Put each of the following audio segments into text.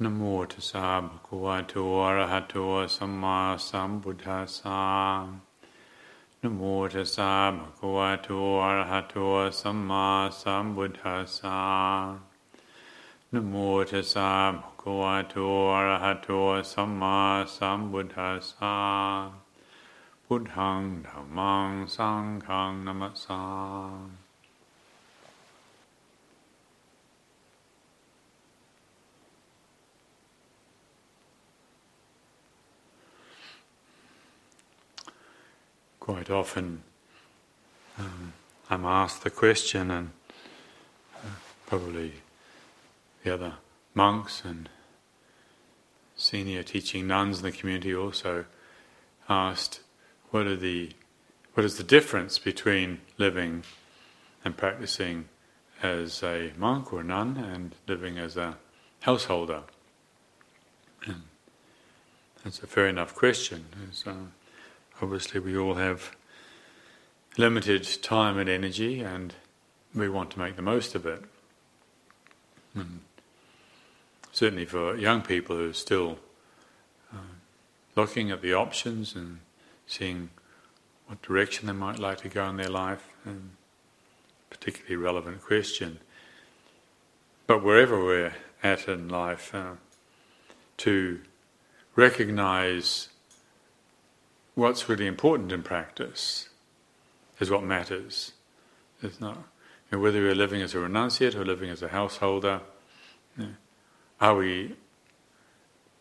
นโมตัสสะภะคะวะโตอะระหะโตสัมมาสัมพุทธัสสะนโมตัสสะภะคะวะโตอะระหะโตสัมมาสัมพุทธัสสะนโมตัสสะภะคะวะโตอะระหะโตสัมมาสัมพุทธัสสะพุทธังธัมมังสังฆังนัมสสา quite often um, I'm asked the question, and uh, probably the other monks and senior teaching nuns in the community also asked, "What are the what is the difference between living and practicing as a monk or nun and living as a householder?" And that's a fair enough question. Obviously, we all have limited time and energy, and we want to make the most of it. And certainly, for young people who are still uh, looking at the options and seeing what direction they might like to go in their life, and particularly relevant question. But wherever we're at in life, uh, to recognize what's really important in practice is what matters. It's not you know, whether we're living as a renunciate or living as a householder. You know, are we?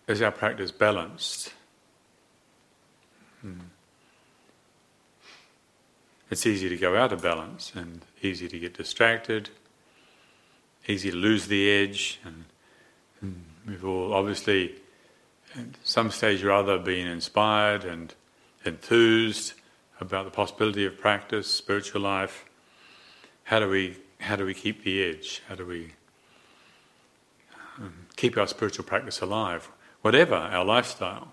Is our practice balanced? Hmm. It's easy to go out of balance and easy to get distracted, easy to lose the edge, and, and we've all obviously at some stage or other been inspired and enthused about the possibility of practice, spiritual life. How do we how do we keep the edge? How do we um, keep our spiritual practice alive, whatever our lifestyle,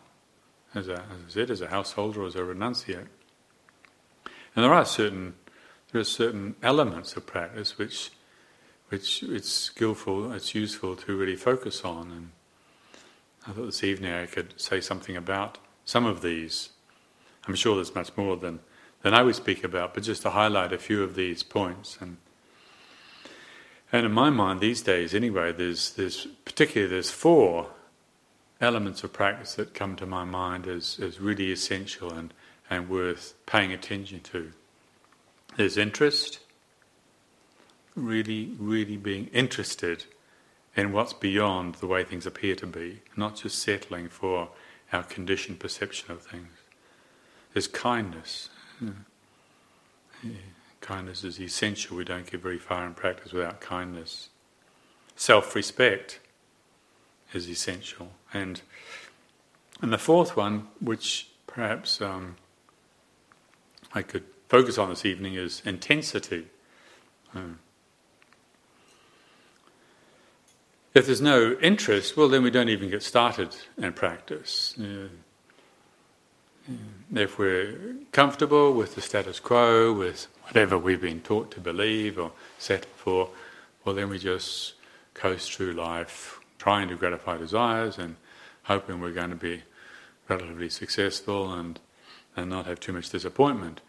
as, a, as I said, as a householder, or as a renunciate? And there are certain there are certain elements of practice which which it's skillful, it's useful to really focus on. And I thought this evening I could say something about some of these. I'm sure there's much more than, than I would speak about, but just to highlight a few of these points. And, and in my mind, these days anyway, there's, there's particularly there's four elements of practice that come to my mind as, as really essential and, and worth paying attention to. There's interest, really, really being interested in what's beyond the way things appear to be, not just settling for our conditioned perception of things. There's kindness. Kindness is essential. We don't get very far in practice without kindness. Self respect is essential. And, and the fourth one, which perhaps um, I could focus on this evening, is intensity. Um, if there's no interest, well, then we don't even get started in practice. Uh, if we're comfortable with the status quo, with whatever we've been taught to believe or settle for, well, then we just coast through life trying to gratify desires and hoping we're going to be relatively successful and, and not have too much disappointment.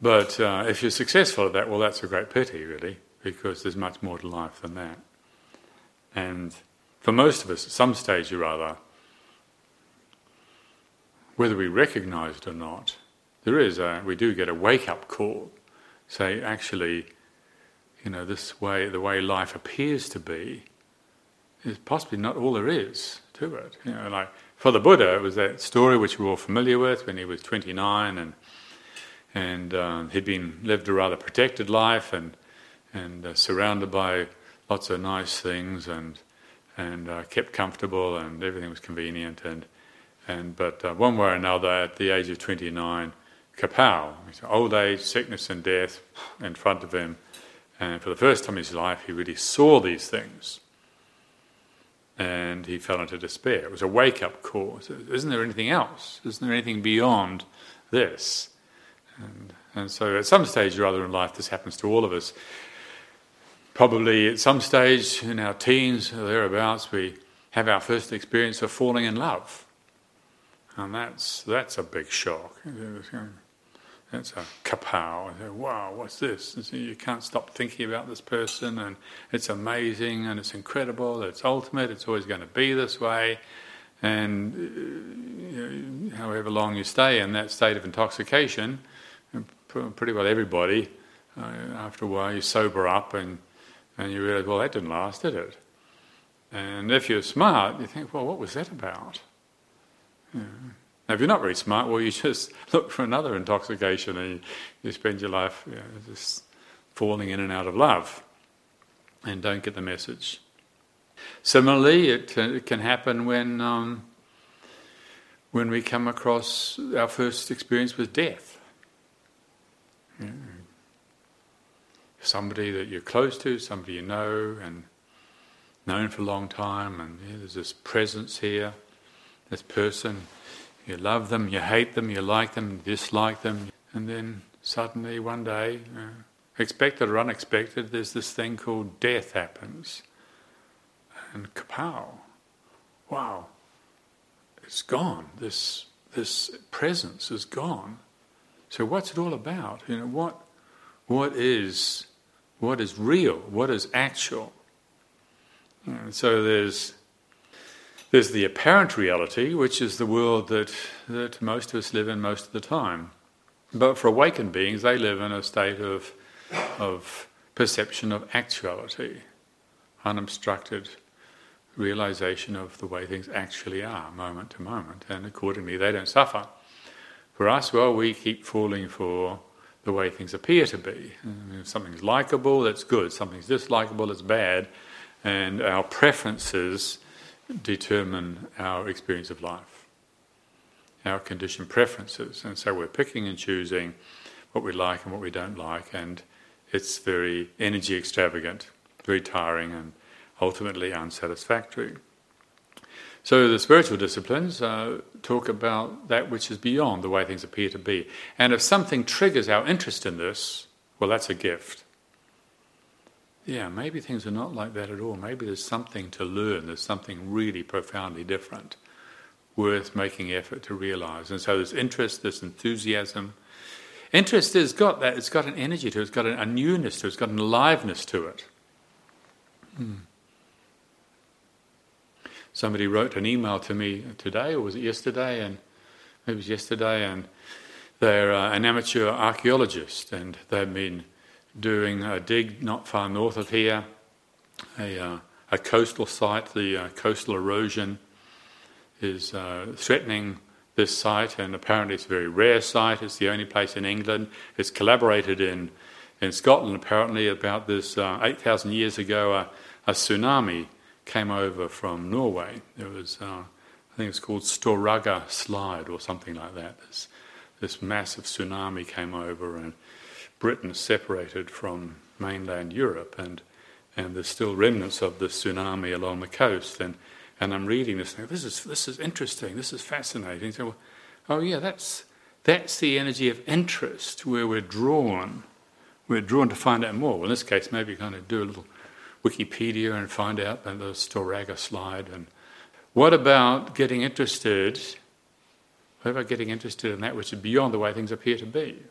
But uh, if you're successful at that, well, that's a great pity, really, because there's much more to life than that. And for most of us, at some stage or other, whether we recognize it or not, there is a, we do get a wake up call. Say, actually, you know, this way, the way life appears to be, is possibly not all there is to it. You know, like for the Buddha, it was that story which we're all familiar with when he was 29 and and um, he'd been lived a rather protected life and and uh, surrounded by lots of nice things and and uh, kept comfortable and everything was convenient and and but uh, one way or another, at the age of 29, kapow, old age, sickness, and death in front of him. And for the first time in his life, he really saw these things. And he fell into despair. It was a wake up call. So, isn't there anything else? Isn't there anything beyond this? And, and so, at some stage or other in life, this happens to all of us. Probably at some stage in our teens or thereabouts, we have our first experience of falling in love. And that's, that's a big shock. That's a kapow. Wow, what's this? You can't stop thinking about this person, and it's amazing, and it's incredible, it's ultimate, it's always going to be this way. And uh, you know, however long you stay in that state of intoxication, pretty well everybody, uh, after a while, you sober up and, and you realize, well, that didn't last, did it? And if you're smart, you think, well, what was that about? Now, if you're not very smart, well, you just look for another intoxication and you, spend your life you know, just falling in and out of love and don't get the message. Similarly, it, it can happen when, um, when we come across our first experience with death. Yeah. Somebody that you're close to, somebody you know, and known for a long time, and yeah, there's this presence here, this person. You love them, you hate them, you like them, dislike them, and then suddenly one day, uh, expected or unexpected, there's this thing called death happens. And kapow! Wow! It's gone. This this presence is gone. So what's it all about? You know what what is what is real? What is actual? And so there's there's the apparent reality, which is the world that, that most of us live in most of the time. But for awakened beings, they live in a state of, of perception of actuality, unobstructed realization of the way things actually are, moment to moment, and accordingly they don't suffer. For us, well, we keep falling for the way things appear to be. Mm, if something's likable, that's good. Something's dislikable, it's bad. And our preferences determine our experience of life, our conditioned preferences. And so we're picking and choosing what we like and what we don't like, and it's very energy extravagant, very tiring, and ultimately unsatisfactory. So the spiritual disciplines uh, talk about that which is beyond the way things appear to be. And if something triggers our interest in this, well, that's a gift yeah, maybe things are not like that at all. Maybe there's something to learn, there's something really profoundly different, worth making effort to realize. And so there's interest, there's enthusiasm. Interest has got that, it's got an energy to it, it's got a newness to it, it's got an aliveness to it. Hmm. Somebody wrote an email to me today, or was it yesterday? And it was yesterday, and they're uh, an amateur archaeologist, and they've been doing a dig not far north of here, a, uh, a coastal site. The uh, coastal erosion is uh, threatening this site, and apparently it's a very rare site. It's the only place in England. It's collaborated in, in Scotland, apparently, about this uh, 8,000 years ago. a tsunami came over from Norway. There was, uh, I think it's called Storegga Slide or something like that. This, this massive tsunami came over and Britain separated from mainland Europe, and and there's still remnants of the tsunami along the coast. And and I'm reading this thing. This is this is interesting. This is fascinating. So, oh yeah, that's that's the energy of interest where we're drawn. We're drawn to find out more. Well, in this case, maybe kind of do a little Wikipedia and find out the Storegga slide. And what about getting interested? What about getting interested in that which is beyond the way things appear to be?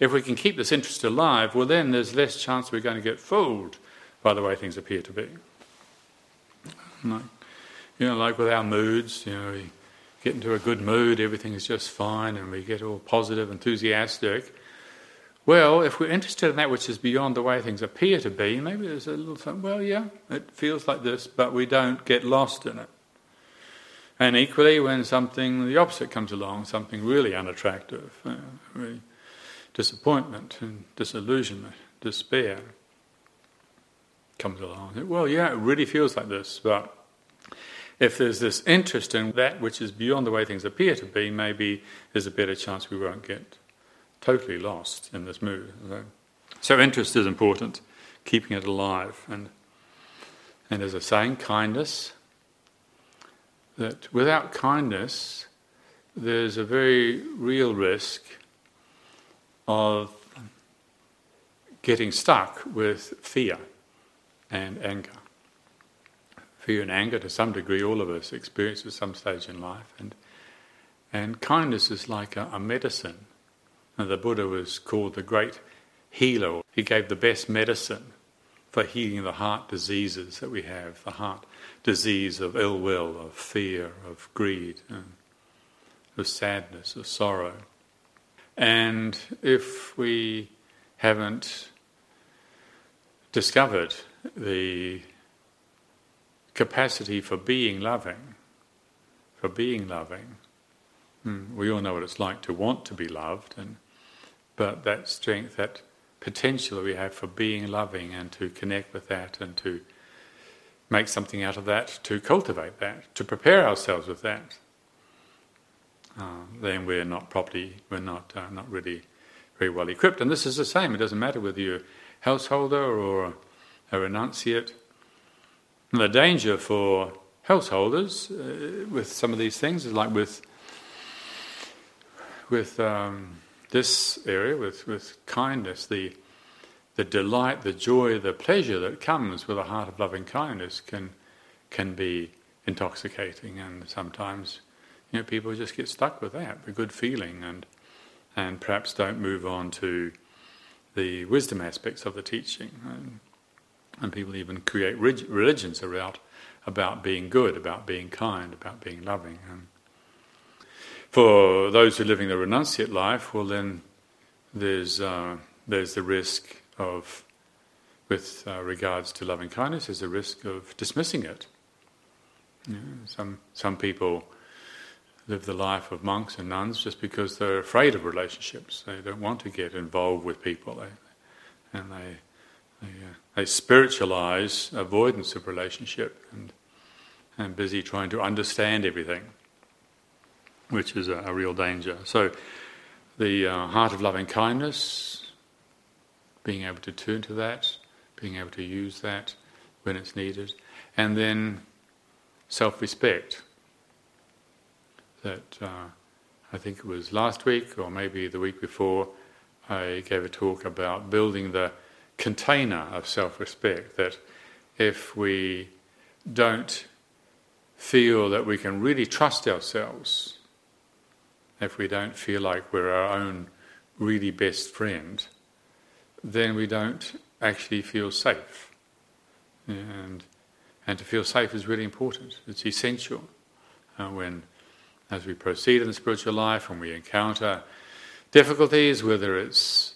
If we can keep this interest alive, well, then there's less chance we're going to get fooled by the way things appear to be. Like, you know, like with our moods, you know, we get into a good mood, everything is just fine, and we get all positive, enthusiastic. Well, if we're interested in that which is beyond the way things appear to be, maybe there's a little something, well, yeah, it feels like this, but we don't get lost in it. And equally, when something the opposite comes along, something really unattractive, uh, really disappointment and disillusionment, despair comes along. Well, yeah, it really feels like this, but if there's this interest in that which is beyond the way things appear to be, maybe there's a better chance we won't get totally lost in this mood. So, so interest is important, keeping it alive. And, and as a saying, kindness, that without kindness, there's a very real risk of getting stuck with fear and anger. fear and anger to some degree, all of us experience at some stage in life. And, and kindness is like a, a medicine. And the Buddha was called the great healer. He gave the best medicine for healing the heart diseases that we have the heart disease of ill will, of fear, of greed, of sadness, of sorrow. And if we haven't discovered the capacity for being loving, for being loving, hmm, we all know what it's like to want to be loved, and but that strength, that potential we have for being loving and to connect with that and to make something out of that, to cultivate that, to prepare ourselves with that, uh, then we're not properly, we're not uh, not really very well equipped. And this is the same. It doesn't matter whether you're a householder or a renunciate. And the danger for householders uh, with some of these things is like with with um, this area with, with kindness, the, the delight, the joy, the pleasure that comes with a heart of loving kindness can, can be intoxicating, and sometimes you know, people just get stuck with that, the good feeling, and, and perhaps don't move on to the wisdom aspects of the teaching. And, and people even create religions around about being good, about being kind, about being loving. And, for those who are living the renunciate life, well, then there's, uh, there's the risk of, with uh, regards to loving kindness, there's a risk of dismissing it. You know, some, some people live the life of monks and nuns just because they're afraid of relationships. They don't want to get involved with people, they, and they, they, uh, they spiritualize avoidance of relationship and, and busy trying to understand everything which is a, a real danger. So, the uh, heart of loving kindness, being able to turn to that, being able to use that when it's needed, and then self respect. That uh, I think it was last week or maybe the week before, I gave a talk about building the container of self respect. That if we don't feel that we can really trust ourselves if we don't feel like we're our own really best friend, then we don't actually feel safe. And, and to feel safe is really important. It's essential uh, when, as we proceed in the spiritual life, when we encounter difficulties, whether it's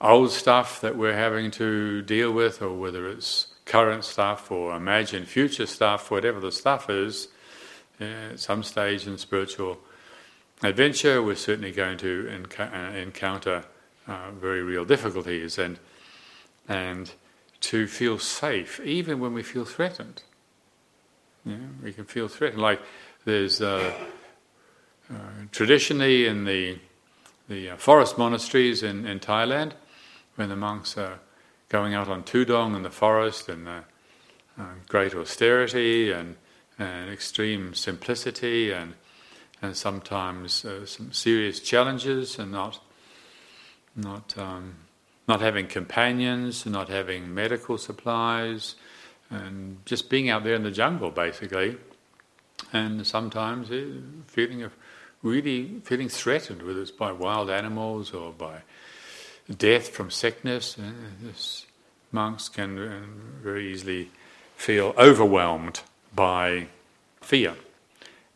old stuff that we're having to deal with, or whether it's current stuff or imagined future stuff, whatever the stuff is, at some stage in spiritual adventure, we're certainly going to uh, encounter uh, very real difficulties and and to feel safe even when we feel threatened. We can feel threatened. Like there's uh, uh traditionally in the the uh, forest monasteries in, in Thailand, when the monks are going out on tudong in the forest and uh, great austerity and, and extreme simplicity and and sometimes uh, some serious challenges, and not not um, not having companions, not having medical supplies, and just being out there in the jungle, basically. And sometimes uh, feeling of really feeling threatened, whether it's by wild animals or by death from sickness. Uh, monks can uh, very easily feel overwhelmed by fear.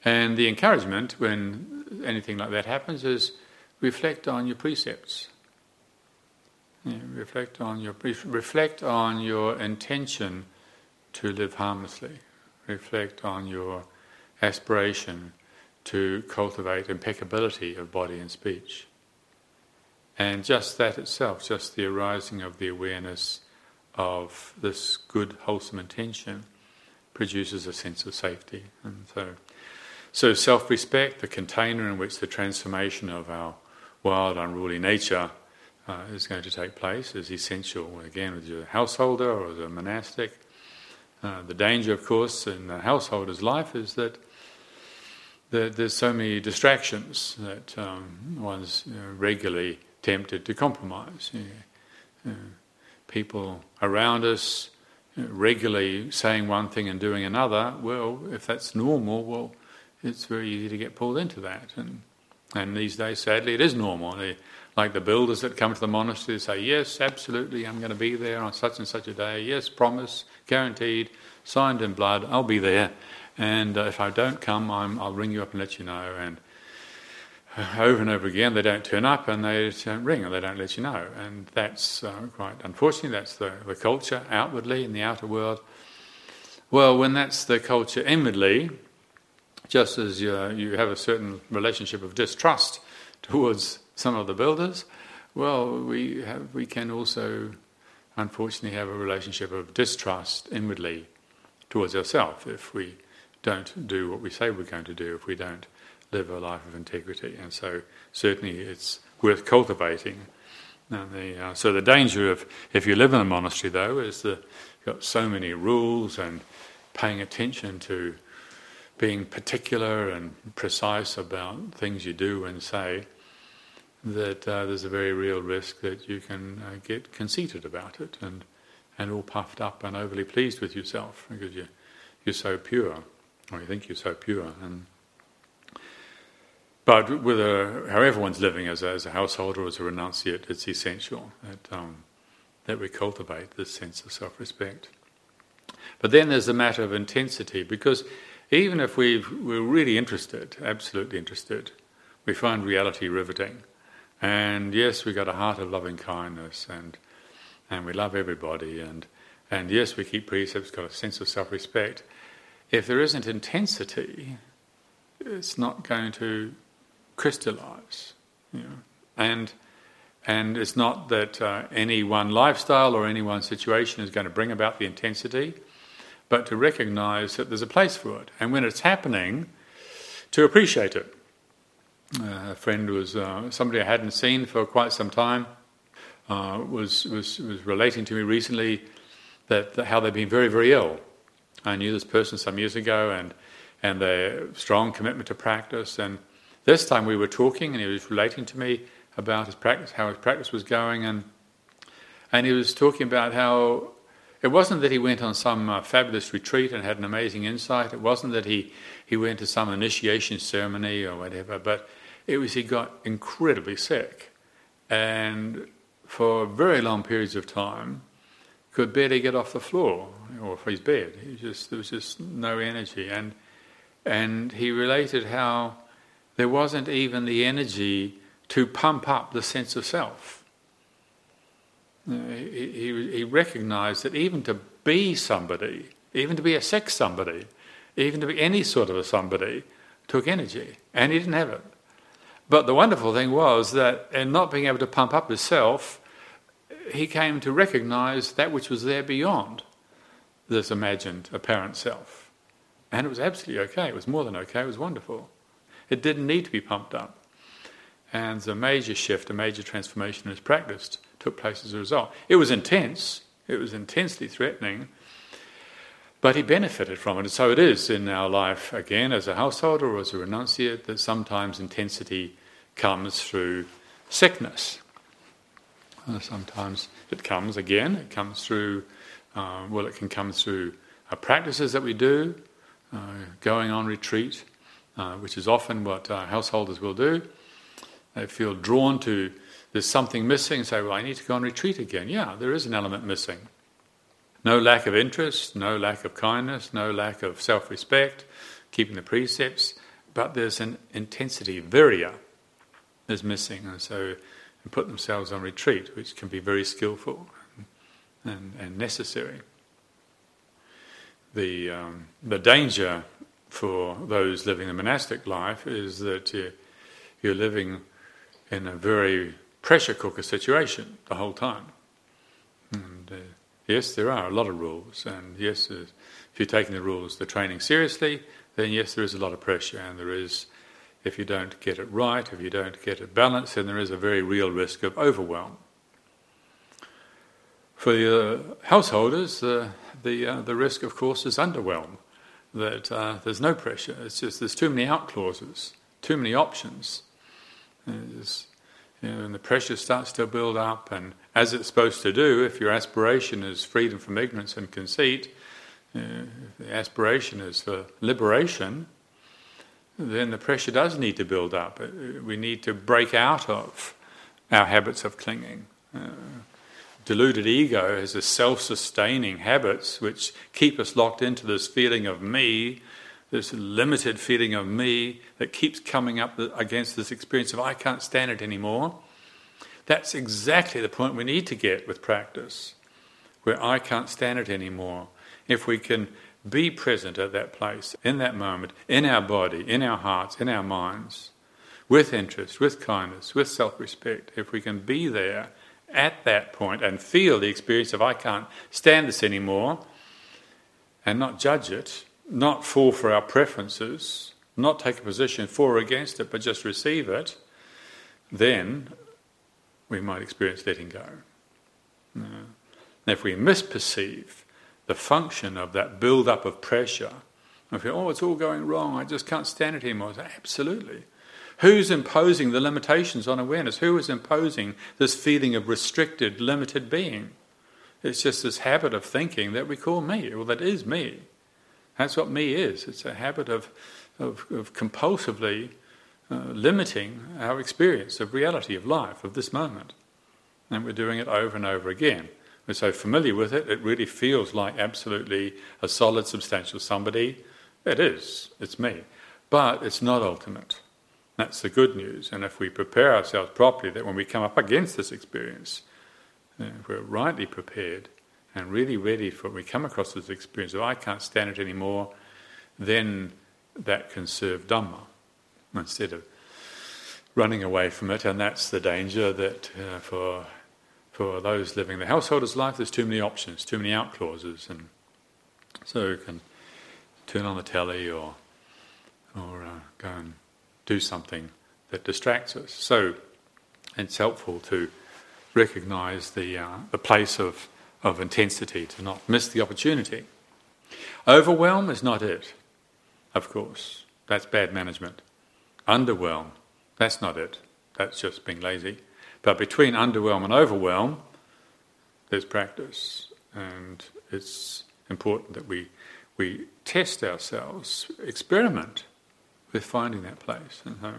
And the encouragement when anything like that happens is reflect on your precepts. Reflect on your reflect on your intention to live harmlessly. Reflect on your aspiration to cultivate impeccability of body and speech. And just that itself, just the arising of the awareness of this good, wholesome intention, produces a sense of safety. And so so, self respect, the container in which the transformation of our wild, unruly nature uh, is going to take place, is essential. Again, as a householder or as a monastic, uh, the danger, of course, in the householder's life is that, there's so many distractions that um, one's you know, regularly tempted to compromise. You know, uh, people around us uh, regularly saying one thing and doing another, well, if that's normal, well, it's very easy to get pulled into that. And and these days, sadly, it is normal. They, like the builders that come to the monastery say, Yes, absolutely, I'm going to be there on such and such a day. Yes, promise, guaranteed, signed in blood, I'll be there. And uh, if I don't come, i will ring you up and let you know. And uh, over and over again, they don't turn up and they don't ring and they don't let you know. And that's uh, quite unfortunately, that's the, the culture outwardly in the outer world. Well, when that's the culture inwardly, just as you, you have a certain relationship of distrust towards some of the builders, well, we, have, we can also unfortunately have a relationship of distrust inwardly towards ourselves if we don't do what we say we're going to do, if we don't live a life of integrity. And so, certainly, it's worth cultivating. The, uh, so, the danger of if you live in a monastery, though, is that you've got so many rules and paying attention to being particular and precise about things you do and say, that uh, there's a very real risk that you can uh, get conceited about it and, and all puffed up and overly pleased with yourself because you, you're so pure, or you think you're so pure. And, but a, how everyone's living as a, as a household or as a renunciate, it's essential that, um, that we cultivate this sense of self respect. But then there's the matter of intensity because even if we are really interested, absolutely interested, we find reality riveting. And yes, we've got a heart of loving kindness and, and we love everybody. And, and yes, we keep precepts, got a sense of self respect. If there isn't intensity, it's not going to crystallize. You know? And, and it's not that uh, any one lifestyle or any one situation is going to bring about the intensity but to recognize that there's a place for it. And when it's happening, to appreciate it. Uh, a friend was uh, somebody I hadn't seen for quite some time, uh, was, was, was relating to me recently that, that, how they've been very, very ill. I knew this person some years ago and, and their strong commitment to practice. And this time we were talking and he was relating to me about his practice, how his practice was going. And, and he was talking about how it wasn't that he went on some uh, fabulous retreat and had an amazing insight. It wasn't that he, he went to some initiation ceremony or whatever, but it was he got incredibly sick. And for very long periods of time, could barely get off the floor or off his bed. He just, there was just no energy. And, and he related how there wasn't even the energy to pump up the sense of self he, he, he recognized that even to be somebody, even to be a sex somebody, even to be any sort of a somebody, took energy, and he didn't have it. But the wonderful thing was that in not being able to pump up himself, he came to recognize that which was there beyond this imagined apparent self. And it was absolutely okay. It was more than okay. It was wonderful. It didn't need to be pumped up. And the major shift, a major transformation is practice took place as a result. It was intense, it was intensely threatening, but he benefited from it. And so it is in our life, again, as a householder or as a renunciate, that sometimes intensity comes through sickness. Uh, sometimes it comes, again, it comes through, uh, well, it can come through uh, practices that we do, uh, going on retreat, which is often what householders will do. They feel drawn to there's something missing, say, well, I need to go on retreat again. Yeah, there is an element missing. No lack of interest, no lack of kindness, no lack of self respect, keeping the precepts, but there's an intensity, virya, is missing. And so they put themselves on retreat, which can be very skillful and, and necessary. The, um, the danger for those living the monastic life is that you, you're living in a very pressure cooker situation the whole time. And uh, yes, there are a lot of rules, and yes, uh, if you're taking the rules, the training seriously, then yes, there is a lot of pressure, and there is, if you don't get it right, if you don't get it balanced, then there is a very real risk of overwhelm. For the uh, householders, the the uh, the risk, of course, is underwhelm. That uh, there's no pressure. It's just there's too many out clauses, too many options. You know, and the pressure starts to build up, and as it's supposed to do, if your aspiration is freedom from ignorance and conceit, uh, the aspiration is for liberation, then the pressure does need to build up. Uh, we need to break out of our habits of clinging. Uh, deluded ego has a self-sustaining habits which keep us locked into this feeling of me, this limited feeling of me that keeps coming up against this experience of I can't stand it anymore. That's exactly the point we need to get with practice, where I can't stand it anymore. If we can be present at that place, in that moment, in our body, in our hearts, in our minds, with interest, with kindness, with self respect, if we can be there at that point and feel the experience of I can't stand this anymore and not judge it, not fall for our preferences, not take a position for or against it, but just receive it, then we might experience letting go. Uh, if we misperceive the function of that build up of pressure. I feel, oh, it's all going wrong, I just can't stand it anymore. Say, Absolutely. Who's imposing the limitations on awareness? Who is imposing this feeling of restricted, limited being? It's just this habit of thinking that we call me. Well, that is me. That's what me is. It's a habit of, of, of compulsively uh, limiting our experience of reality, of life, of this moment. And we're doing it over and over again we're so familiar with it, it really feels like absolutely a solid, substantial somebody. It is, it's me. But it's not ultimate. That's the good news. And if we prepare ourselves properly, that when we come up against this experience, if we're rightly prepared and really ready for when we come across this experience of I can't stand it anymore, then that can serve Dhamma instead of running away from it. And that's the danger that uh, for for those living the householder's life, there's too many options, too many out clauses, and so you can turn on the telly or or uh, go and do something that distracts us. So it's helpful to recognise the uh, the place of of intensity to not miss the opportunity. Overwhelm is not it, of course. That's bad management. Underwhelm, that's not it. That's just being lazy. But between underwhelm and overwhelm, there's practice, and it's important that we we test ourselves, experiment with finding that place. And, so,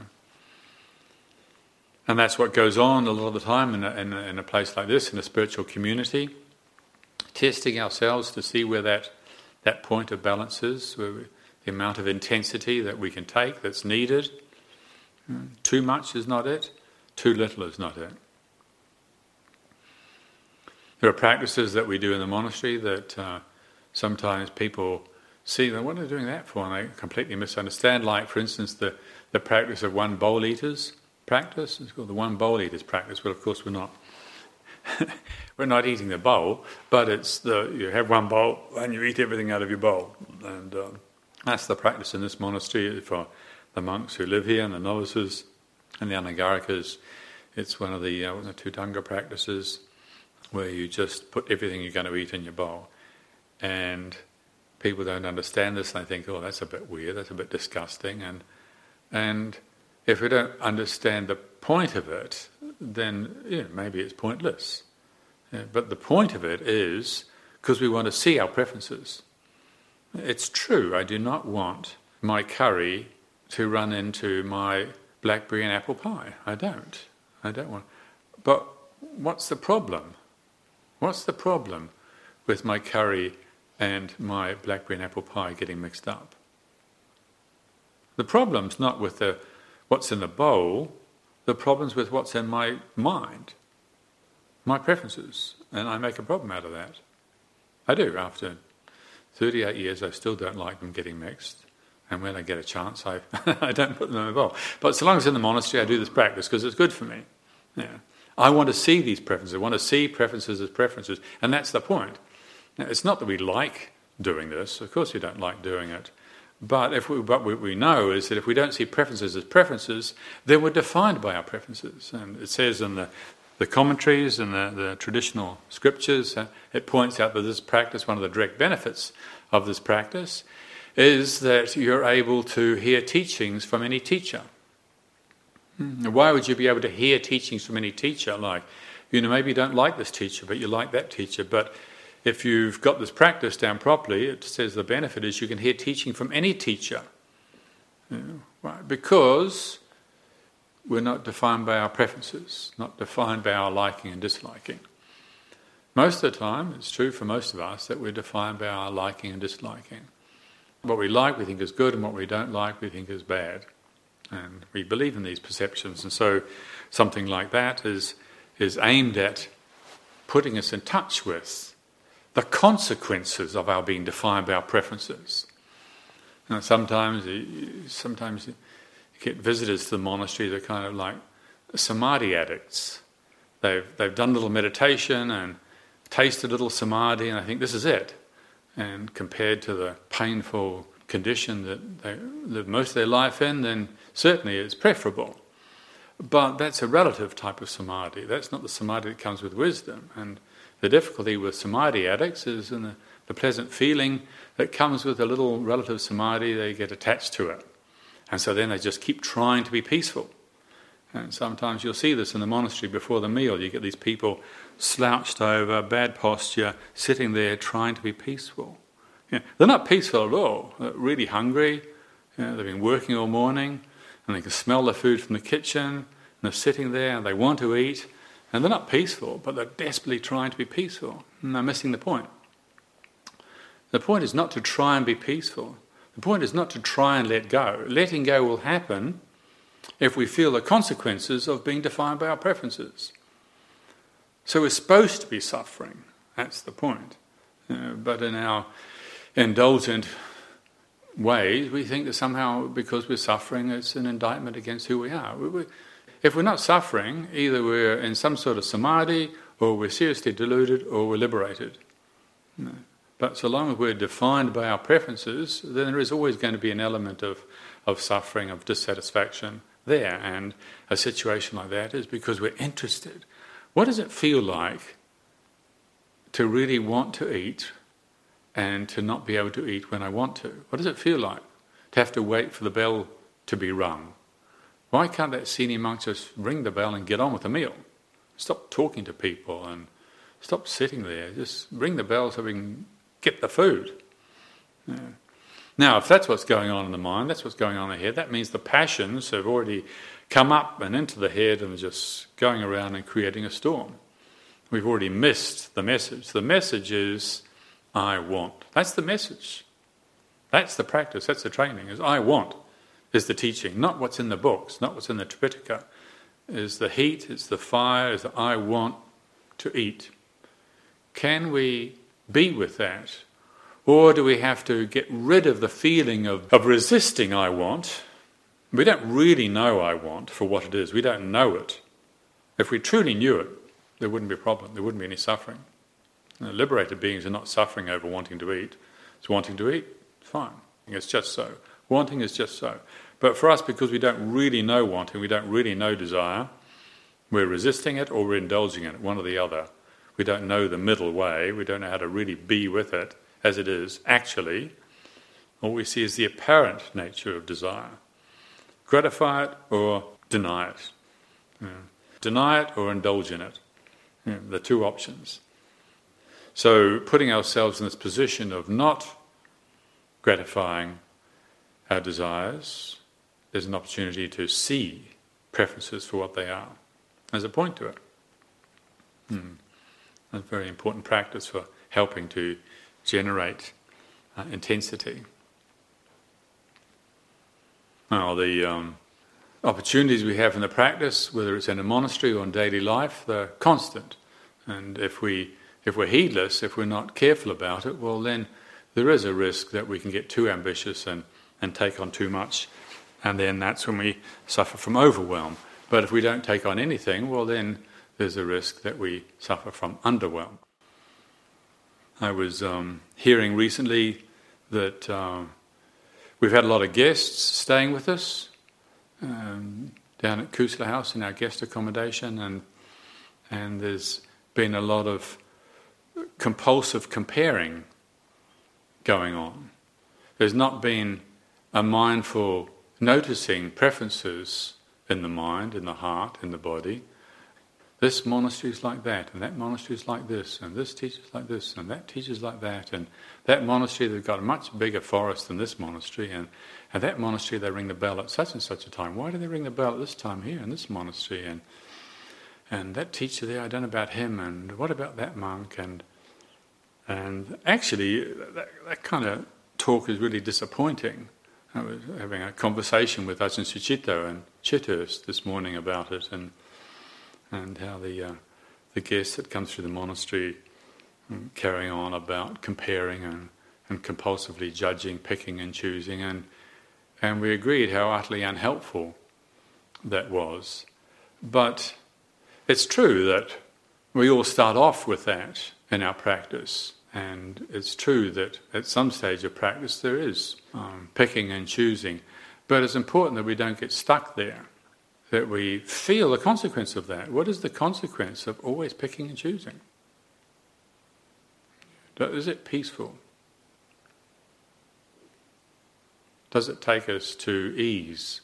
and that's what goes on a lot of the time in a, in, a, in a place like this, in a spiritual community, testing ourselves to see where that, that point of balance is, where we, the amount of intensity that we can take that's needed. Hmm. Too much is not it. Too little is not it. There are practices that we do in the monastery that uh, sometimes people see them, what are they doing that for? And they completely misunderstand. Like, for instance, the, the practice of one bowl eaters practice. It's called the one bowl eaters practice. Well, of course, we're not. we're not eating the bowl, but it's the you have one bowl and you eat everything out of your bowl, and um, that's the practice in this monastery for the monks who live here and the novices and the Anagarikas, it's one of the, uh, the practices where you just put everything you're going to eat in your bowl. And people don't understand this and they think, oh, that's a bit weird, that's a bit disgusting. And, and if we don't understand the point of it, then know, maybe it's pointless. Yeah, but the point of it is because we want to see our preferences. It's true, I do not want my curry to run into my blackberry and apple pie. I don't. I don't want. But what's the problem? What's the problem with my curry and my blackberry and apple pie getting mixed up? The problem's not with the, what's in the bowl, the problem's with what's in my mind, my preferences, and I make a problem out of that. I do. After 38 years, I still don't like them getting mixed. And when I get a chance, I, I don't put them in my bowl. But so long as in the monastery, I do this practice because it's good for me. Yeah. I want to see these preferences. I want to see preferences as preferences. And that's the point. Now, it's not that we like doing this. Of course, we don't like doing it. But if we, what we know is that if we don't see preferences as preferences, then we're defined by our preferences. And it says in the, the commentaries and the, the traditional scriptures, uh, it points out that this practice, one of the direct benefits of this practice, is that you're able to hear teachings from any teacher. Hmm. Why would you be able to hear teachings from any teacher? Like, you know, maybe you don't like this teacher, but you like that teacher. But if you've got this practice down properly, it says the benefit is you can hear teaching from any teacher. Right? Because we're not defined by our preferences, not defined by our liking and disliking. Most of the time, it's true for most of us that we're defined by our liking and disliking. What we like, we think is good, and what we don't like, we think is bad. And we believe in these perceptions, and so something like that is, is aimed at putting us in touch with the consequences of our being defined by our preferences. Now, sometimes, sometimes you get visitors to the monastery that are kind of like samadhi addicts. They've, they've done a little meditation and tasted a little samadhi, and I think this is it. And compared to the painful condition that they live most of their life in, then certainly it's preferable. But that's a relative type of samadhi. That's not the samadhi that comes with wisdom. And the difficulty with samadhi addicts is in the, the pleasant feeling that comes with a little relative samadhi, they get attached to it. And so then they just keep trying to be peaceful. And sometimes you'll see this in the monastery before the meal. You get these people slouched over, bad posture, sitting there trying to be peaceful. They're not peaceful at all. They're really hungry. They've been working all morning, and they can smell the food from the kitchen. And they're sitting there, and they want to eat, and they're not peaceful, but they're desperately trying to be peaceful. And they're missing the point. The point is not to try and be peaceful. The point is not to try and let go. Letting go will happen if we feel the consequences of being defined by our preferences. So we're supposed to be suffering. That's the point. Uh, but in our indulgent ways, we think that somehow because we're suffering, it's an indictment against who we are. We, we, if we're not suffering, either we're in some sort of samadhi, or we're seriously deluded, or we're liberated. No. But so long as we're defined by our preferences, then there is always going to be an element of, of suffering, of dissatisfaction there. And a situation like that is because we're interested. What does it feel like to really want to eat and to not be able to eat when I want to? What does it feel like to have to wait for the bell to be rung? Why can't that senior monk just ring the bell and get on with the meal? Stop talking to people and stop sitting there. Just ring the bell so we can get the food. Yeah. Now, if that's what's going on in the mind, that's what's going on in the head, that means the passions have already come up and into the head and just going around and creating a storm. We've already missed the message. The message is, I want. That's the message. That's the practice, that's the training, is I want, is the teaching. Not what's in the books, not what's in the Tripitaka. Is the heat, it's the fire, is the I want to eat. Can we be with that? Or do we have to get rid of the feeling of, of resisting I want? We don't really know I want for what it is. We don't know it. If we truly knew it, there wouldn't be a problem. There wouldn't be any suffering. You know, liberated beings are not suffering over wanting to eat. It's wanting to eat, fine. It's just so. Wanting is just so. But for us, because we don't really know wanting, we don't really know desire, we're resisting it or we're indulging in it, one or the other. We don't know the middle way. We don't know how to really be with it as it is actually. All we see is the apparent nature of desire. Gratify it or deny it. Yeah. Deny it or indulge in it. Yeah, the two options. So, putting ourselves in this position of not gratifying our desires is an opportunity to see preferences for what they are. There's a point to it. Hmm. A very important practice for helping to generate uh, intensity. Now, the um, opportunities we have in the practice, whether it's in a monastery or in daily life, they're constant. And if, we, if we're heedless, if we're not careful about it, well, then there is a risk that we can get too ambitious and, and take on too much. And then that's when we suffer from overwhelm. But if we don't take on anything, well, then there's a risk that we suffer from underwhelm. I was um, hearing recently that uh, we've had a lot of guests staying with us um, down at Kusala House in our guest accommodation, and and there's been a lot of compulsive comparing going on. There's not been a mindful noticing preferences in the mind, in the heart, in the body. This monastery is like that, and that monastery is like this, and this teacher is like this, and that teacher is like that, and that monastery they've got a much bigger forest than this monastery, and, and that monastery they ring the bell at such and such a time. Why do they ring the bell at this time here in this monastery? And and that teacher there, I don't know about him, and what about that monk? And and actually, that, that kind of talk is really disappointing. I was having a conversation with Ajahn Sucitto and Chithurst this morning about it, and and how the uh, the guests that come through the monastery um, carrying on about comparing and, and compulsively judging, picking and choosing, and and we agreed how utterly unhelpful that was. But it's true that we all start off with that in our practice, and it's true that at some stage of practice there is um, picking and choosing, but it's important that we don't get stuck there, that we feel the consequence of that. What is the consequence of always picking and choosing? Is it peaceful? Does it take us to ease,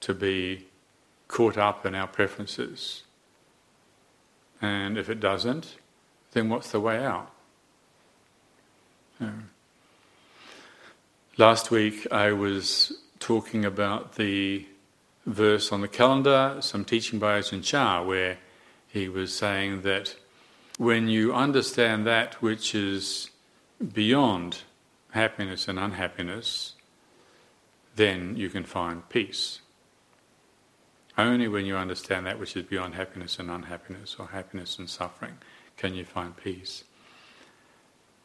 to be caught up in our preferences? And if it doesn't, then what's the way out? Um, last week I was talking about the verse on the calendar, some teaching by Ajahn Chah, where he was saying that when you understand that which is beyond happiness and unhappiness, then you can find peace. Only when you understand that which is beyond happiness and unhappiness, or happiness and suffering, can you find peace.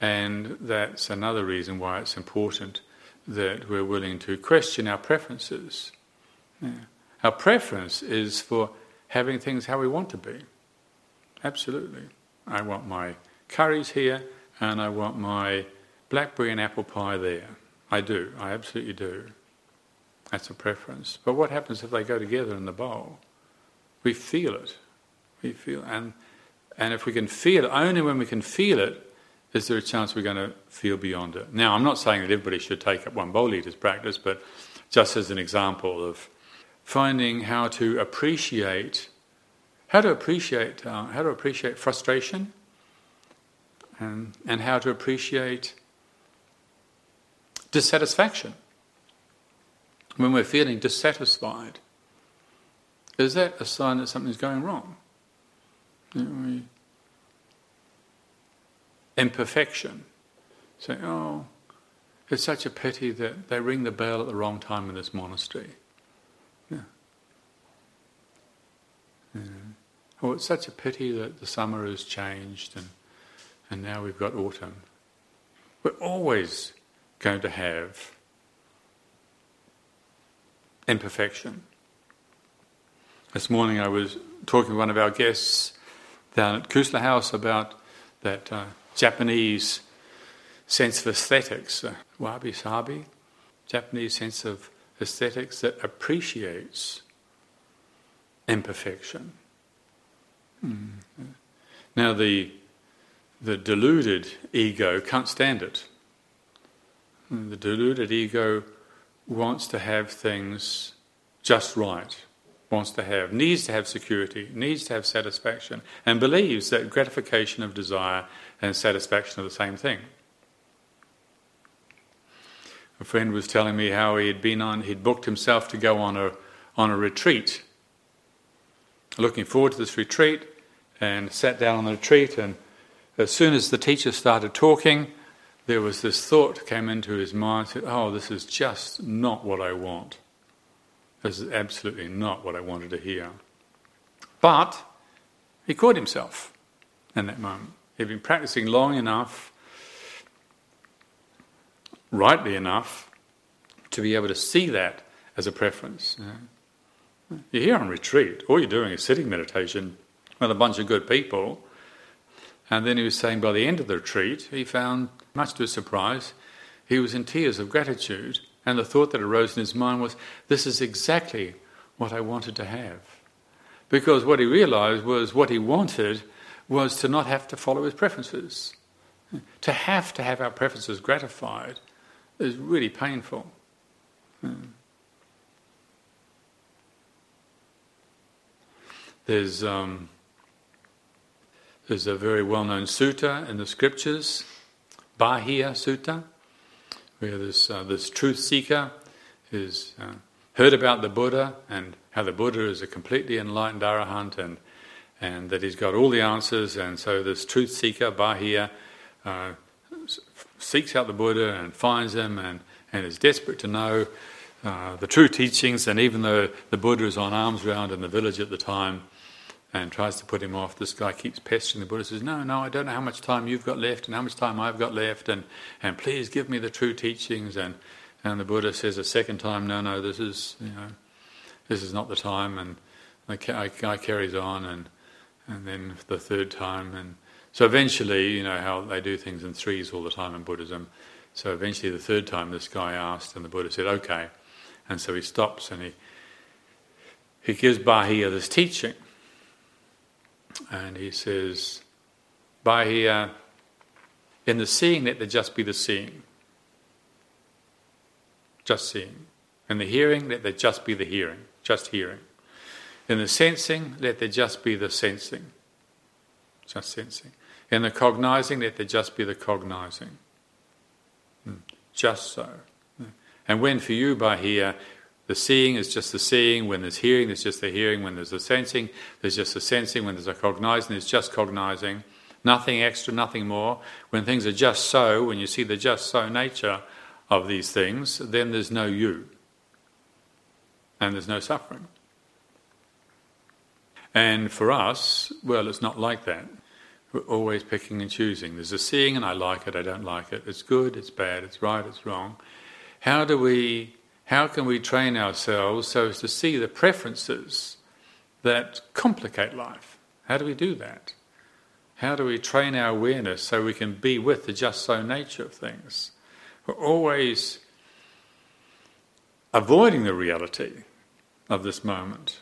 And that's another reason why it's important that we're willing to question our preferences. Yeah. Our preference is for having things how we want to be. Absolutely. I want my curries here and I want my blackberry and apple pie there. I do, I absolutely do. That's a preference. But what happens if they go together in the bowl? We feel it. We feel, and and if we can feel it, only when we can feel it, is there a chance we're going to feel beyond it. Now, I'm not saying that everybody should take up one bowl eater's practice, but just as an example of finding how to appreciate, how to appreciate, uh, how to appreciate frustration, and and how to appreciate dissatisfaction when we're feeling dissatisfied, is that a sign that something's going wrong? we, imperfection. Say, oh, it's such a pity that they ring the bell at the wrong time in this monastery. Yeah. Oh, it's such a pity that the summer has changed and, and now we've got autumn. We're always going to have imperfection. This morning I was talking to one of our guests down at Kusala House about that uh, Japanese sense of aesthetics, uh, wabi sabi, Japanese sense of aesthetics that appreciates imperfection. Now, the, the deluded ego can't stand it. The deluded ego wants to have things just right, wants to have, needs to have security, needs to have satisfaction, and believes that gratification of desire and satisfaction are the same thing. A friend was telling me how he had been on, he'd booked himself to go on a, on a retreat. Looking forward to this retreat, and sat down on the retreat, and as soon as the teacher started talking, there was this thought came into his mind said, Oh, this is just not what I want. This is absolutely not what I wanted to hear. But he caught himself in that moment. He'd been practicing long enough, rightly enough, to be able to see that as a preference. You're here on retreat, all you're doing is sitting meditation with a bunch of good people and then he was saying by the end of the retreat, he found, much to his surprise, he was in tears of gratitude. And the thought that arose in his mind was, This is exactly what I wanted to have. Because what he realized was what he wanted was to not have to follow his preferences. To have to have our preferences gratified is really painful. Hmm. There's um, there's a very well-known sutta in the scriptures, Bahia Sutta, where this uh, this truth seeker is uh, heard about the Buddha and how the Buddha is a completely enlightened arahant and and that he's got all the answers. And so this truth seeker, Bahia, uh, seeks out the Buddha and finds him and, and is desperate to know uh, the true teachings. And even though the Buddha is on alms round in the village at the time and tries to put him off, this guy keeps pestering the Buddha, says, No, no, I don't know how much time you've got left and how much time I've got left, and, and please give me the true teachings. And, and the Buddha says a second time, No, no, this is, you know, this is not the time. And the guy carries on, and, and then the third time, and so eventually, you know how they do things in threes all the time in Buddhism. So eventually, the third time, this guy asked, and the Buddha said, "Okay," and so he stops and he he gives Bahia this teaching, and he says, "Bahia, in the seeing, let there just be the seeing, just seeing. In the hearing, let there just be the hearing, just hearing. In the sensing, let there just be the sensing, just sensing." In the cognizing, let there just be the cognizing. Hmm. Just so. And when for you Bahia, the seeing is just the seeing, when there's hearing, there's just the hearing, when there's the sensing, there's just the sensing, when there's a cognizing, there's just cognizing. Nothing extra, nothing more. When things are just so, when you see the just so nature of these things, then there's no you. And there's no suffering. And for us, well, it's not like that. We're always picking and choosing. There's a seeing, and I like it, I don't like it. It's good, it's bad, it's right, it's wrong. How do we? How can we train ourselves so as to see the preferences that complicate life? How do we do that? How do we train our awareness so we can be with the just so nature of things? We're always avoiding the reality of this moment.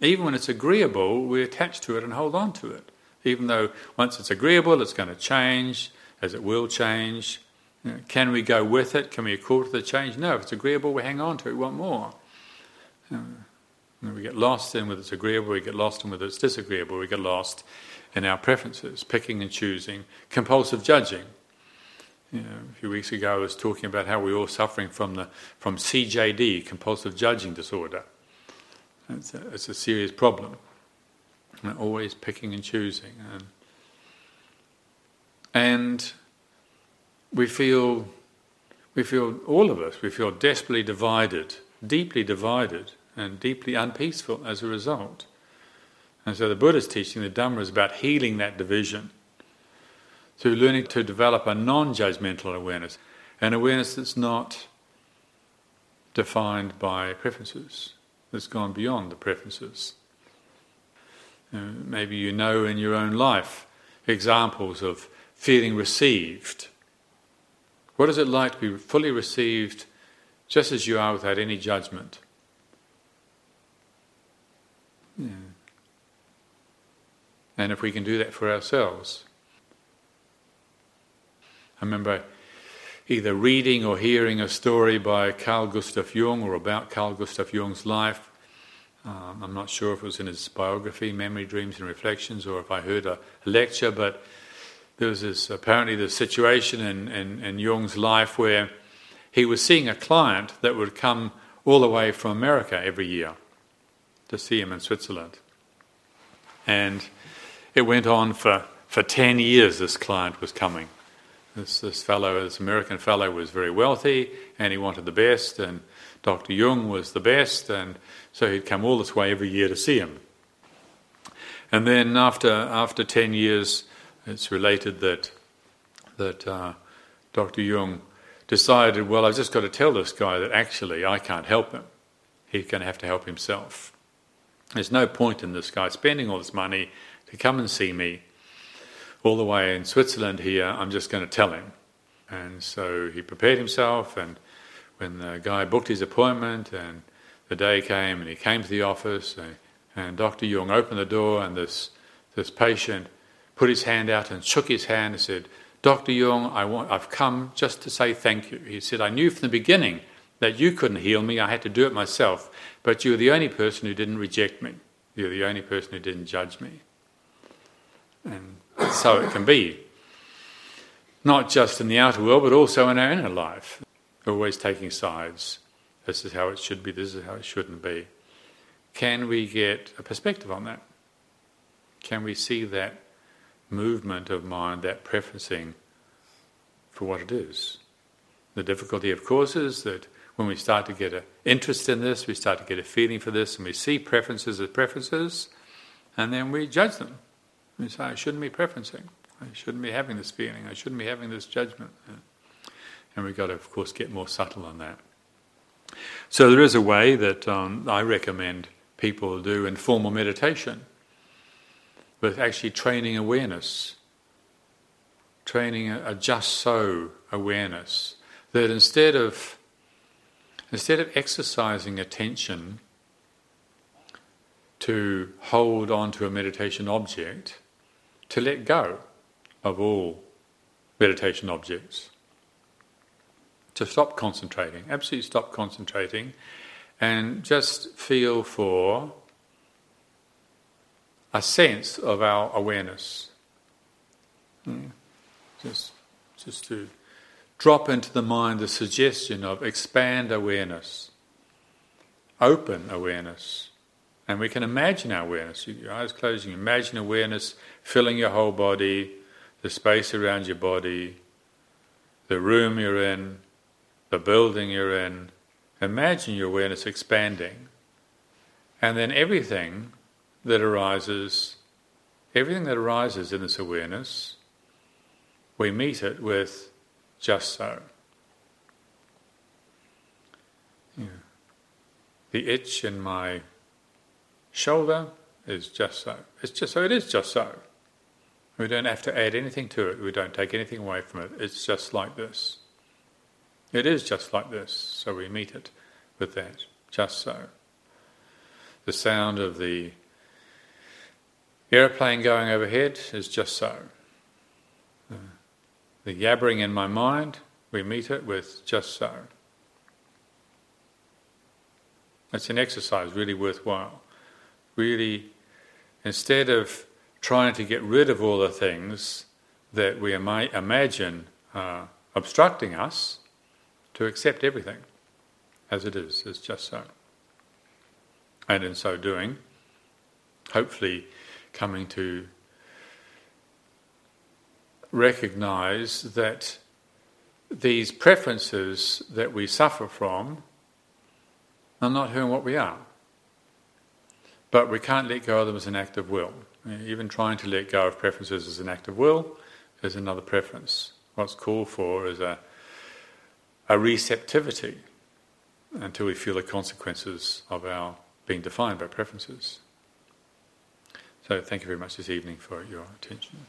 Even when it's agreeable, we attach to it and hold on to it. Even though once it's agreeable, it's going to change, as it will change. Can we go with it? Can we accord to the change? No, if it's agreeable, we hang on to it, we want more. We get lost in whether it's agreeable, we get lost in whether it's disagreeable, we get lost in our preferences, picking and choosing, compulsive judging. You know, a few weeks ago, I was talking about how we're all suffering from the from CJD, compulsive judging disorder. It's a, it's a serious problem. And always picking and choosing. And, and we feel, we feel, all of us, we feel desperately divided, deeply divided, and deeply unpeaceful as a result. And so the Buddha's teaching, the Dhamma, is about healing that division through learning to develop a non judgmental awareness, an awareness that's not defined by preferences that's gone beyond the preferences. Uh, maybe you know in your own life examples of feeling received. What is it like to be fully received just as you are without any judgment? Yeah. And if we can do that for ourselves. I remember either reading or hearing a story by Carl Gustav Jung or about Carl Gustav Jung's life. Um, I'm not sure if it was in his biography, Memory, Dreams and Reflections, or if I heard a lecture, but there was this apparently the situation in, in, in Jung's life where he was seeing a client that would come all the way from America every year to see him in Switzerland. And it went on for, for 10 years, this client was coming. This, this fellow, this American fellow, was very wealthy and he wanted the best, and Dr. Jung was the best, and so he'd come all this way every year to see him. And then after, after 10 years, it's related that, that uh, Dr. Jung decided, well, I've just got to tell this guy that actually I can't help him. He's going to have to help himself. There's no point in this guy spending all this money to come and see me all the way in Switzerland here, I'm just going to tell him. And so he prepared himself, and when the guy booked his appointment, and the day came, and he came to the office, and, and Dr. Jung opened the door, and this, this patient put his hand out and shook his hand and said, Dr. Jung, I want, I've come just to say thank you. He said, I knew from the beginning that you couldn't heal me, I had to do it myself, but you were the only person who didn't reject me. You're the only person who didn't judge me. And so it can be. Not just in the outer world, but also in our inner life. Always taking sides. This is how it should be, this is how it shouldn't be. Can we get a perspective on that? Can we see that movement of mind, that preferencing for what it is? The difficulty, of course, is that when we start to get an interest in this, we start to get a feeling for this, and we see preferences as preferences, and then we judge them. We say, I shouldn't be preferencing. I shouldn't be having this feeling. I shouldn't be having this judgment. And we've got to, of course, get more subtle on that. So there is a way that um, I recommend people do informal meditation with actually training awareness, training a, a just so awareness, that instead of instead of exercising attention to hold on to a meditation object, to let go of all meditation objects. To stop concentrating, absolutely stop concentrating, and just feel for a sense of our awareness. Hmm. Just, just to drop into the mind the suggestion of expand awareness, open awareness. And we can imagine our awareness. Your eyes you imagine awareness filling your whole body, the space around your body, the room you're in, the building you're in. Imagine your awareness expanding. And then everything that arises, everything that arises in this awareness, we meet it with just so. Yeah. The itch in my shoulder is just so. It's just so. It is just so. We don't have to add anything to it. We don't take anything away from it. It's just like this. It is just like this. So we meet it with that. Just so. The sound of the aeroplane going overhead is just so the yabbering in my mind, we meet it with just so. It's an exercise really worthwhile. Really, instead of trying to get rid of all the things that we imagine are obstructing us, to accept everything as it is, as just so. And in so doing, hopefully coming to recognize that these preferences that we suffer from are not who and what we are. But we can't let go of them as an act of will. Even trying to let go of preferences as an act of will is another preference. What's called for is a, a receptivity until we feel the consequences of our being defined by preferences. So thank you very much this evening for your attention.